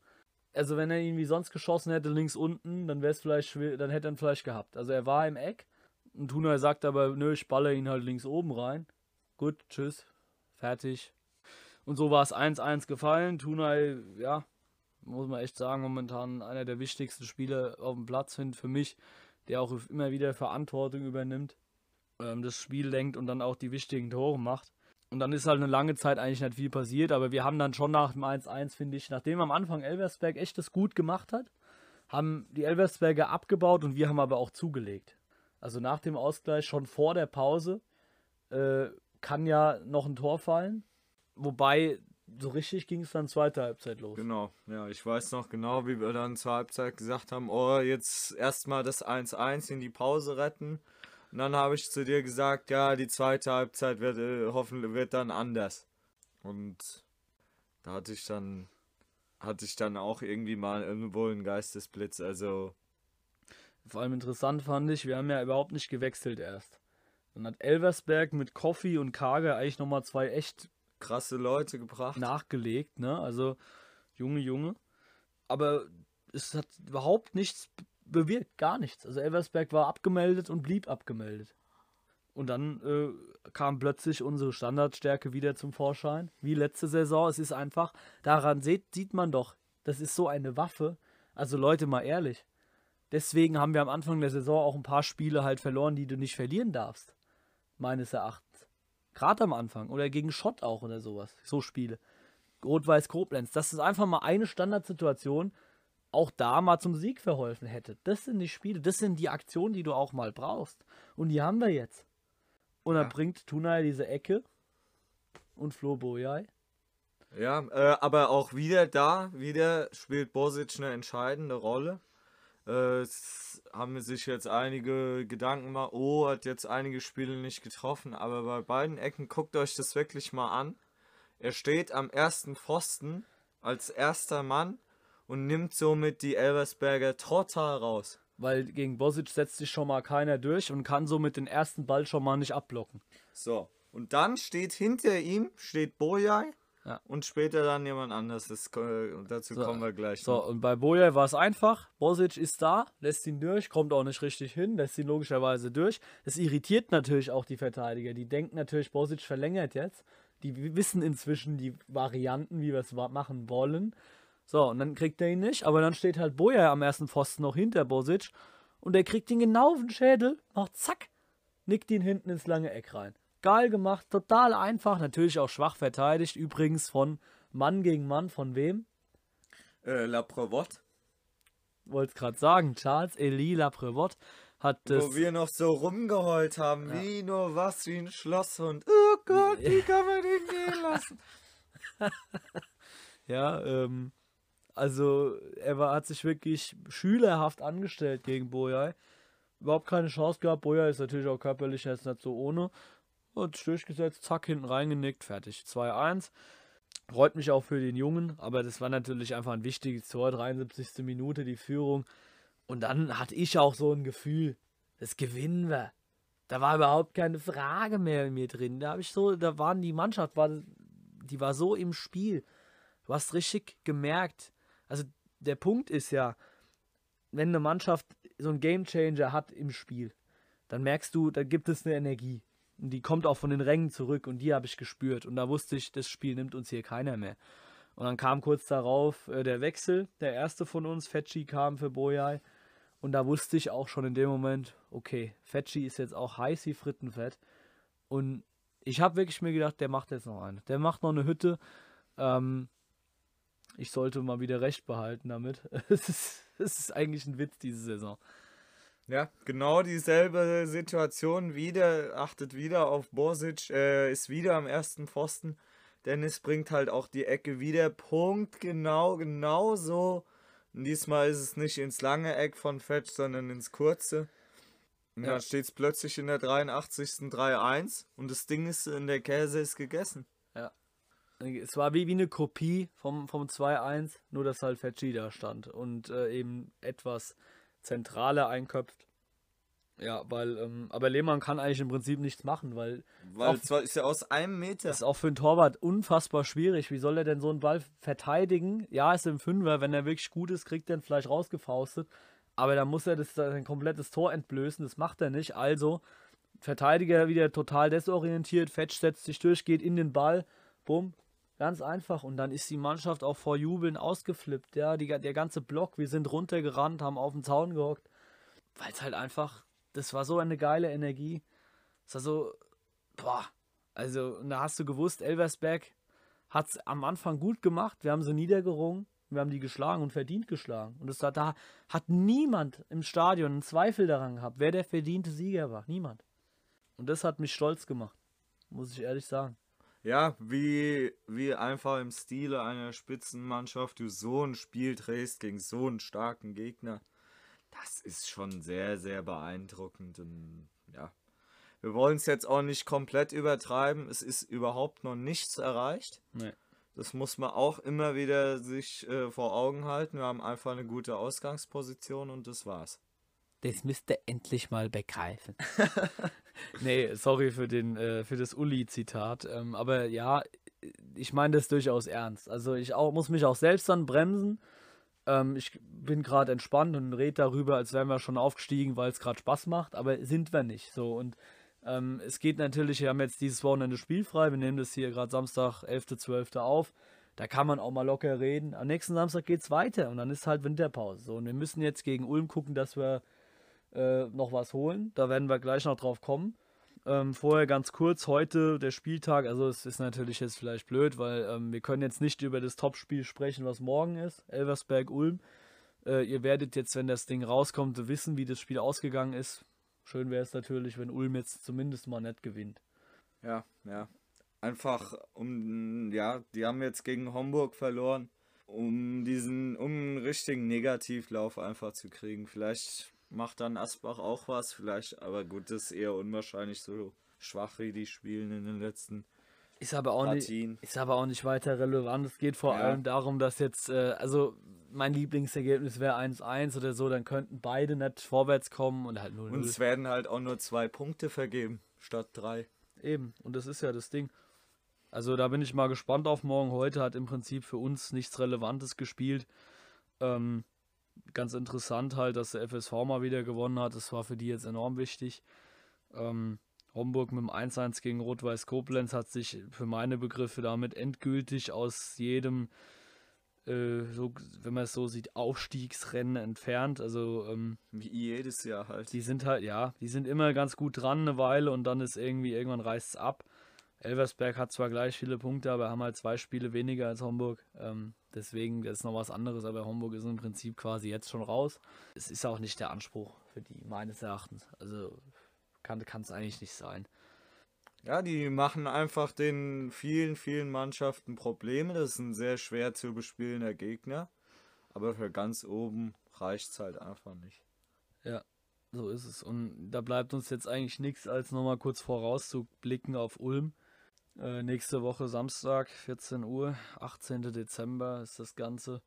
Also wenn er ihn wie sonst geschossen hätte, links unten, dann wäre es vielleicht dann hätte er ihn vielleicht gehabt. Also er war im Eck und Tunay sagt aber, nö, ich baller ihn halt links oben rein. Gut, tschüss, fertig. Und so war es 1-1 gefallen. Tunay, ja, muss man echt sagen, momentan einer der wichtigsten Spieler auf dem Platz sind für mich, der auch immer wieder Verantwortung übernimmt, ähm, das Spiel lenkt und dann auch die wichtigen Tore macht. Und dann ist halt eine lange Zeit eigentlich nicht viel passiert, aber wir haben dann schon nach dem 1-1, finde ich, nachdem am Anfang Elversberg echt das gut gemacht hat, haben die Elversberger abgebaut und wir haben aber auch zugelegt. Also nach dem Ausgleich, schon vor der Pause, äh, kann ja noch ein Tor fallen. Wobei so richtig ging es dann zweite Halbzeit los. Genau, ja, ich weiß noch genau, wie wir dann zur Halbzeit gesagt haben, oh, jetzt erstmal das 1-1 in die Pause retten. Und dann habe ich zu dir gesagt, ja, die zweite Halbzeit wird äh, hoffentlich wird dann anders. Und da hatte ich dann hatte ich dann auch irgendwie mal irgendwo einen Geistesblitz, also Vor allem interessant fand ich, wir haben ja überhaupt nicht gewechselt erst. Dann hat Elversberg mit Koffi und Kage eigentlich nochmal zwei echt krasse Leute gebracht. nachgelegt, ne? Also Junge, Junge. Aber es hat überhaupt nichts bewirkt, gar nichts. Also Elversberg war abgemeldet und blieb abgemeldet. Und dann äh, kam plötzlich unsere Standardstärke wieder zum Vorschein, wie letzte Saison. Es ist einfach, daran sieht, sieht man doch, das ist so eine Waffe. Also Leute, mal ehrlich. Deswegen haben wir am Anfang der Saison auch ein paar Spiele halt verloren, die du nicht verlieren darfst. Meines Erachtens. Gerade am Anfang. Oder gegen Schott auch oder sowas. So Spiele. Rot-Weiß Koblenz. Das ist einfach mal eine Standardsituation, auch da mal zum Sieg verholfen hätte. Das sind die Spiele, das sind die Aktionen, die du auch mal brauchst. Und die haben wir jetzt. Und dann Ja. bringt Tunay diese Ecke und Flo Boyai. Ja, äh, aber auch wieder da, wieder spielt Bosic eine entscheidende Rolle. Äh, es haben sich jetzt einige Gedanken gemacht, oh, hat jetzt einige Spiele nicht getroffen, aber bei beiden Ecken guckt euch das wirklich mal an. Er steht am ersten Pfosten als erster Mann und nimmt somit die Elversberger total raus. Weil gegen Bosic setzt sich schon mal keiner durch und kann somit den ersten Ball schon mal nicht abblocken. So, und dann steht hinter ihm, steht Boyai Ja. und später dann jemand anderes. Das, äh, dazu So, kommen wir gleich So, noch. und bei Boyai war es einfach. Bosic ist da, lässt ihn durch, kommt auch nicht richtig hin, lässt ihn logischerweise durch. Das irritiert natürlich auch die Verteidiger. Die denken natürlich, Bosic verlängert jetzt. Die wissen inzwischen die Varianten, wie wir es machen wollen. So, und dann kriegt er ihn nicht, aber dann steht halt Boyai am ersten Pfosten noch hinter Bosic und der kriegt ihn genau auf den Schädel, macht zack, nickt ihn hinten ins lange Eck rein. Geil gemacht, total einfach, natürlich auch schwach verteidigt, übrigens von Mann gegen Mann, von wem? Äh, La Prevotte. wollte es gerade sagen, Charles Elie Laprevot hat das. Wo wir noch so rumgeheult haben, wie nur was, wie ein Schlosshund. Oh Gott, wie kann man den gehen lassen? Ja, ähm, also er war, hat sich wirklich schülerhaft angestellt gegen Boyai. Überhaupt keine Chance gehabt. Boyai ist natürlich auch körperlich jetzt nicht so ohne. Sich durchgesetzt, zack, hinten reingenickt, fertig. 2-1. Freut mich auch für den Jungen, aber das war natürlich einfach ein wichtiges Tor, 73. Minute die Führung. Und dann hatte ich auch so ein Gefühl, das gewinnen wir. Da war überhaupt keine Frage mehr in mir drin. Da habe ich so, da waren die Mannschaft, war, die war so im Spiel. Du hast richtig gemerkt. Also der Punkt ist ja, wenn eine Mannschaft so einen Gamechanger hat im Spiel, dann merkst du, da gibt es eine Energie. Und die kommt auch von den Rängen zurück und die habe ich gespürt. Und da wusste ich, das Spiel nimmt uns hier keiner mehr. Und dann kam kurz darauf äh, der Wechsel, der erste von uns, Fetschi kam für Boyai. Und da wusste ich auch schon in dem Moment, okay, Fetschi ist jetzt auch heiß wie Frittenfett. Und ich habe wirklich mir gedacht, der macht jetzt noch eine. Der macht noch eine Hütte. Ähm, ich sollte mal wieder recht behalten damit. Es ist, es ist eigentlich ein Witz diese Saison. Ja, genau dieselbe Situation wieder, achtet wieder auf Bosic, äh, ist wieder am ersten Pfosten. Dennis bringt halt auch die Ecke wieder, Punkt, genau, genau so. Diesmal ist es nicht ins lange Eck von Fetch, sondern ins kurze. Und Ja. dann steht es plötzlich in der 83. 3-1 und das Ding ist in der Käse ist gegessen. Es war wie, wie eine Kopie vom, vom 2-1, nur dass halt Fetschi da stand und äh, eben etwas zentraler einköpft. Ja, weil, ähm, aber Lehmann kann eigentlich im Prinzip nichts machen, weil Weil zwar ist ja aus einem Meter. Das ist auch für einen Torwart unfassbar schwierig. Wie soll er denn so einen Ball verteidigen? Ja, ist im Fünfer, wenn er wirklich gut ist, kriegt er ihn vielleicht rausgefaustet. Aber dann muss er das sein komplettes Tor entblößen. Das macht er nicht. Also Verteidiger wieder total desorientiert. Fetch setzt sich durch, geht in den Ball. Bumm. Ganz einfach. Und dann ist die Mannschaft auch vor Jubeln ausgeflippt. Ja, die, der ganze Block. Wir sind runtergerannt, haben auf den Zaun gehockt. Weil es halt einfach, das war so eine geile Energie. Es war so, boah, also, und da hast du gewusst, Elversberg hat es am Anfang gut gemacht. Wir haben sie niedergerungen. Wir haben die geschlagen und verdient geschlagen. Und es hat, da hat niemand im Stadion einen Zweifel daran gehabt, wer der verdiente Sieger war. Niemand. Und das hat mich stolz gemacht. Muss ich ehrlich sagen. Ja, wie, wie einfach im Stile einer Spitzenmannschaft du so ein Spiel drehst gegen so einen starken Gegner. Das ist schon sehr, sehr beeindruckend. Und ja, wir wollen es jetzt auch nicht komplett übertreiben. Es ist überhaupt noch nichts erreicht. Nee. Das muss man auch immer wieder sich äh, vor Augen halten. Wir haben einfach eine gute Ausgangsposition und das war's. Das müsst ihr endlich mal begreifen. nee, sorry für, den, äh, für das Uli-Zitat. Ähm, aber ja, ich meine das durchaus ernst. Also ich auch, muss mich auch selbst dann bremsen. Ähm, ich bin gerade entspannt und rede darüber, als wären wir schon aufgestiegen, weil es gerade Spaß macht. Aber sind wir nicht. So und ähm, es geht natürlich, wir haben jetzt dieses Wochenende spielfrei. Wir nehmen das hier gerade Samstag, 11.12. auf. Da kann man auch mal locker reden. Am nächsten Samstag geht es weiter und dann ist halt Winterpause. So, und wir müssen jetzt gegen Ulm gucken, dass wir äh, noch was holen. Da werden wir gleich noch drauf kommen. Ähm, vorher ganz kurz, heute der Spieltag, also es ist natürlich jetzt vielleicht blöd, weil ähm, wir können jetzt nicht über das Topspiel sprechen, was morgen ist, Elversberg-Ulm. Äh, ihr werdet jetzt, wenn das Ding rauskommt, wissen, wie das Spiel ausgegangen ist. Schön wäre es natürlich, wenn Ulm jetzt zumindest mal nicht gewinnt. Ja, ja. Einfach um, ja, die haben jetzt gegen Homburg verloren, um diesen, um einen richtigen Negativlauf einfach zu kriegen. Vielleicht macht dann Asbach auch was, vielleicht, aber gut, das ist eher unwahrscheinlich, so schwach wie die spielen in den letzten Ist aber auch, nicht, Partien. ist aber auch nicht weiter relevant. Es geht vor Ja. allem darum, dass jetzt, äh, also mein Lieblingsergebnis wäre 1-1 oder so, dann könnten beide nicht vorwärts kommen und halt 0-0. Und es werden halt auch nur zwei Punkte vergeben, statt drei. Eben, und das ist ja das Ding. Also da bin ich mal gespannt auf morgen. Heute hat im Prinzip für uns nichts Relevantes gespielt. Ähm, ganz interessant halt, dass der FSV mal wieder gewonnen hat. Das war für die jetzt enorm wichtig. Ähm, Homburg mit dem 1-1 gegen Rot-Weiß Koblenz hat sich für meine Begriffe damit endgültig aus jedem, äh, so, wenn man es so sieht, Aufstiegsrennen entfernt. Also ähm, Wie jedes Jahr halt. die sind halt, ja, die sind immer ganz gut dran eine Weile und dann ist irgendwie, irgendwann reißt es ab. Elversberg hat zwar gleich viele Punkte, aber haben halt zwei Spiele weniger als Homburg. Ähm, deswegen, das ist noch was anderes, aber Homburg ist im Prinzip quasi jetzt schon raus. Es ist auch nicht der Anspruch für die, meines Erachtens. Also kann es eigentlich nicht sein. Ja, die machen einfach den vielen, vielen Mannschaften Probleme. Das ist ein sehr schwer zu bespielender Gegner. Aber für ganz oben reicht es halt einfach nicht. Ja, so ist es. Und da bleibt uns jetzt eigentlich nichts, als nochmal kurz vorauszublicken auf Ulm. Äh, nächste Woche Samstag, 14 Uhr, 18. Dezember ist das Ganze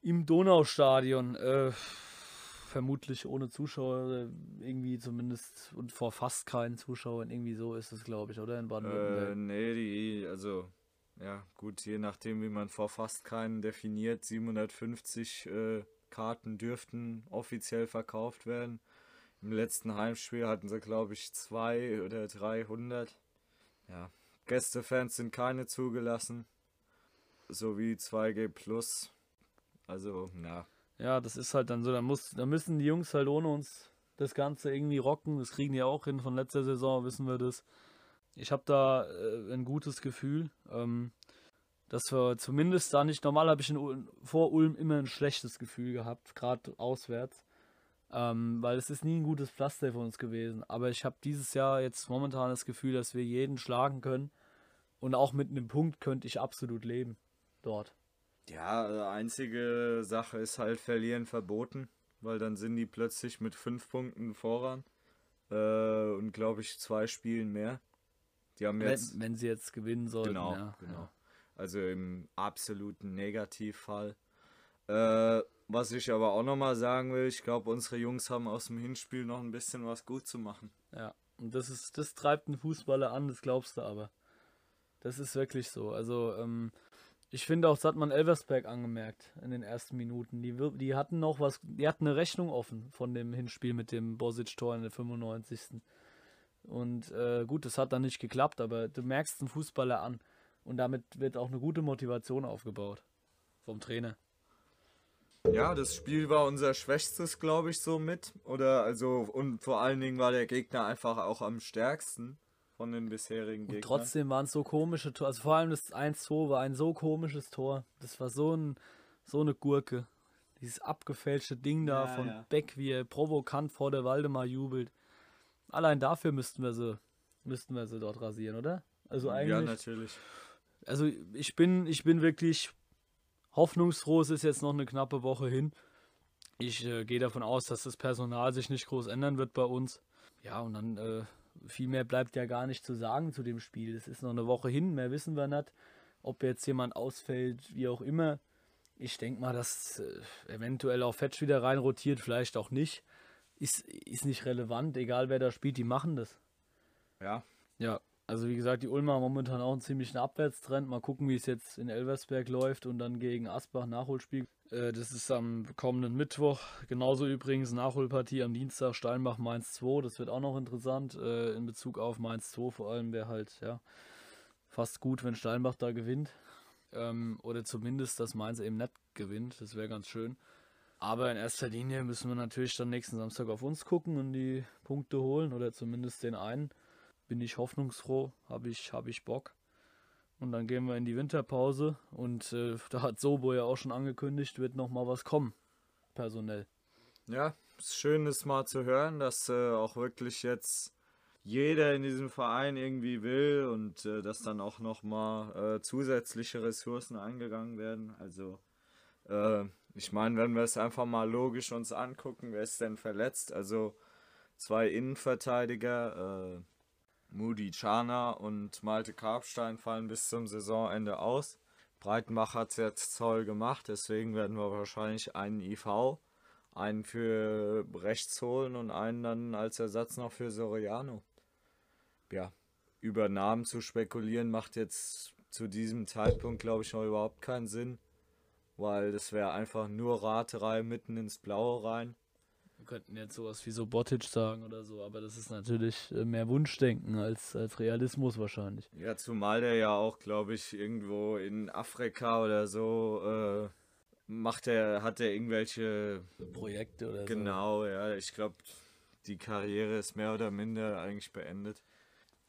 im Donaustadion. Äh, vermutlich ohne Zuschauer, irgendwie zumindest und vor fast keinen Zuschauern. Irgendwie so ist es, glaube ich, oder? In Äh, Baden-Württemberg. nee, die, also, ja, gut, je nachdem, wie man vor fast keinen definiert, 750 äh, Karten dürften offiziell verkauft werden. Im letzten Heimspiel hatten sie, glaube ich, zwei oder 300. Ja, Gästefans sind keine zugelassen. Sowie 2G Plus. Also, ja. Ja, das ist halt dann so. Da, muss, da müssen die Jungs halt ohne uns das Ganze irgendwie rocken. Das kriegen die auch hin. Von letzter Saison wissen wir das. Ich habe da äh, ein gutes Gefühl, ähm, dass wir zumindest da nicht. Normal habe ich in vor Ulm immer ein schlechtes Gefühl gehabt, gerade auswärts. Ähm, weil es ist nie ein gutes Pflaster für uns gewesen. Aber ich habe dieses Jahr jetzt momentan das Gefühl, dass wir jeden schlagen können. Und auch mit einem Punkt könnte ich absolut leben. Dort. Ja, einzige Sache ist halt verlieren verboten, weil dann sind die plötzlich mit fünf Punkten voran äh, und glaube ich zwei Spielen mehr. Die haben jetzt Wenn, wenn sie jetzt gewinnen sollten. genau, ja, genau. Ja. Also im absoluten Negativfall. Äh, was ich aber auch nochmal sagen will, ich glaube, unsere Jungs haben aus dem Hinspiel noch ein bisschen was gut zu machen. Ja, und das ist, das treibt einen Fußballer an, das glaubst du aber. Das ist wirklich so. Also, ähm, ich finde auch, das hat man Elversberg angemerkt in den ersten Minuten. Die, die hatten noch was, die hatten eine Rechnung offen von dem Hinspiel mit dem Bosic-Tor in der 95. Und äh, gut, das hat dann nicht geklappt, aber du merkst einen Fußballer an. Und damit wird auch eine gute Motivation aufgebaut. Vom Trainer. Ja, das Spiel war unser schwächstes, glaube ich, so mit. Oder also, und vor allen Dingen war der Gegner einfach auch am stärksten von den bisherigen Und Gegnern. trotzdem waren es so komische Tore. Also vor allem das 1-2 war ein so komisches Tor. Das war so, ein, so eine Gurke. Dieses abgefälschte Ding da Ja, von ja. Beck, wie er provokant vor der Waldemar jubelt. Allein dafür müssten wir sie, müssten wir sie dort rasieren, oder? Also eigentlich. Ja, natürlich. Also ich bin, ich bin wirklich hoffnungsfroh. Es ist jetzt noch eine knappe Woche hin. Ich äh, gehe davon aus, dass das Personal sich nicht groß ändern wird bei uns. Ja, und dann äh, viel mehr bleibt ja gar nicht zu sagen zu dem Spiel. Es ist noch eine Woche hin, mehr wissen wir nicht. Ob jetzt jemand ausfällt, wie auch immer. Ich denke mal, dass äh, eventuell auch Fetch wieder rein rotiert, vielleicht auch nicht. Ist, ist nicht relevant, egal wer da spielt, die machen das. Ja. Ja, also wie gesagt, die Ulmer haben momentan auch einen ziemlichen Abwärtstrend. Mal gucken, wie es jetzt in Elversberg läuft und dann gegen Asbach Nachholspiel. Äh, das ist am kommenden Mittwoch. Genauso übrigens Nachholpartie am Dienstag Steinbach Mainz 2. Das wird auch noch interessant äh, in Bezug auf Mainz 2. Vor allem wäre halt ja fast gut, wenn Steinbach da gewinnt. Ähm, oder zumindest, dass Mainz eben nicht gewinnt. Das wäre ganz schön. Aber in erster Linie müssen wir natürlich dann nächsten Samstag auf uns gucken und die Punkte holen oder zumindest den einen bin ich hoffnungsfroh, habe ich, hab ich Bock. Und dann gehen wir in die Winterpause und äh, da hat Sobo ja auch schon angekündigt, wird noch mal was kommen, personell. Ja, ist schön, das mal zu hören, dass äh, auch wirklich jetzt jeder in diesem Verein irgendwie will und äh, dass dann auch noch mal äh, zusätzliche Ressourcen eingegangen werden. Also äh, ich meine, wenn wir es einfach mal logisch uns angucken, wer ist denn verletzt? Also zwei Innenverteidiger, äh, Moody Chana und Malte Karpstein fallen bis zum Saisonende aus. Breitenbach hat es jetzt toll gemacht, deswegen werden wir wahrscheinlich einen IV, einen für rechts holen und einen dann als Ersatz noch für Soriano. Ja, über Namen zu spekulieren macht jetzt zu diesem Zeitpunkt, glaube ich, noch überhaupt keinen Sinn, weil das wäre einfach nur Raterei mitten ins Blaue rein. Wir könnten jetzt sowas wie so Botic sagen oder so, aber das ist natürlich äh, mehr Wunschdenken als, als Realismus wahrscheinlich. Ja, zumal der ja auch, glaube ich, irgendwo in Afrika oder so äh, macht er, hat er irgendwelche Projekte oder genau, ja. Ich glaube, die Karriere ist mehr oder minder eigentlich beendet.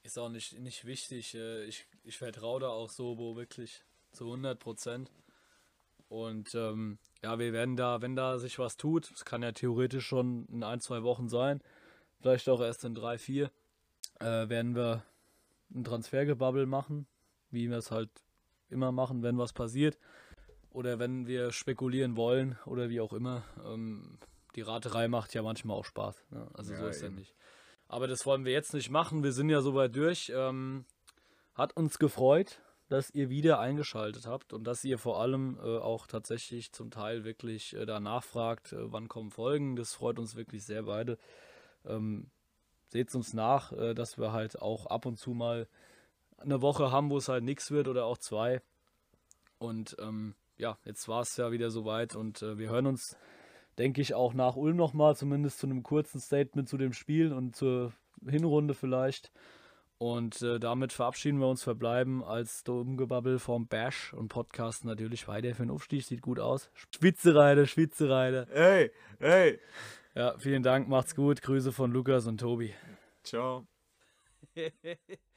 Ist auch nicht, nicht wichtig. äh, Ich, ich vertraue da auch Sobo wirklich zu 100 Prozent. Und ähm, ja, wir werden da, wenn da sich was tut, es kann ja theoretisch schon in ein, zwei Wochen sein, vielleicht auch erst in drei, vier, äh, werden wir ein Transfergebabbel machen, wie wir es halt immer machen, wenn was passiert. Oder wenn wir spekulieren wollen oder wie auch immer. Ähm, die Raterei macht ja manchmal auch Spaß. Ne? Also so Ja, ist ja eben. nicht. Aber das wollen wir jetzt nicht machen. Wir sind ja soweit durch. Ähm, hat uns gefreut, dass ihr wieder eingeschaltet habt und dass ihr vor allem äh, auch tatsächlich zum Teil wirklich äh, da nachfragt, äh, wann kommen Folgen. Das freut uns wirklich sehr beide. Ähm, Seht uns nach, äh, dass wir halt auch ab und zu mal eine Woche haben, wo es halt nichts wird oder auch zwei. Und ähm, ja, jetzt war es ja wieder soweit und äh, wir hören uns, denke ich, auch nach Ulm nochmal, zumindest zu einem kurzen Statement zu dem Spiel und zur Hinrunde vielleicht. Und äh, damit verabschieden wir uns, verbleiben als Domgebabbel vom Bash und Podcast natürlich weiter für den Aufstieg. Sieht gut aus. Spitzereide, Spitzereide. Hey, hey, Ja, vielen Dank, macht's gut. Grüße von Lukas und Tobi. ciao.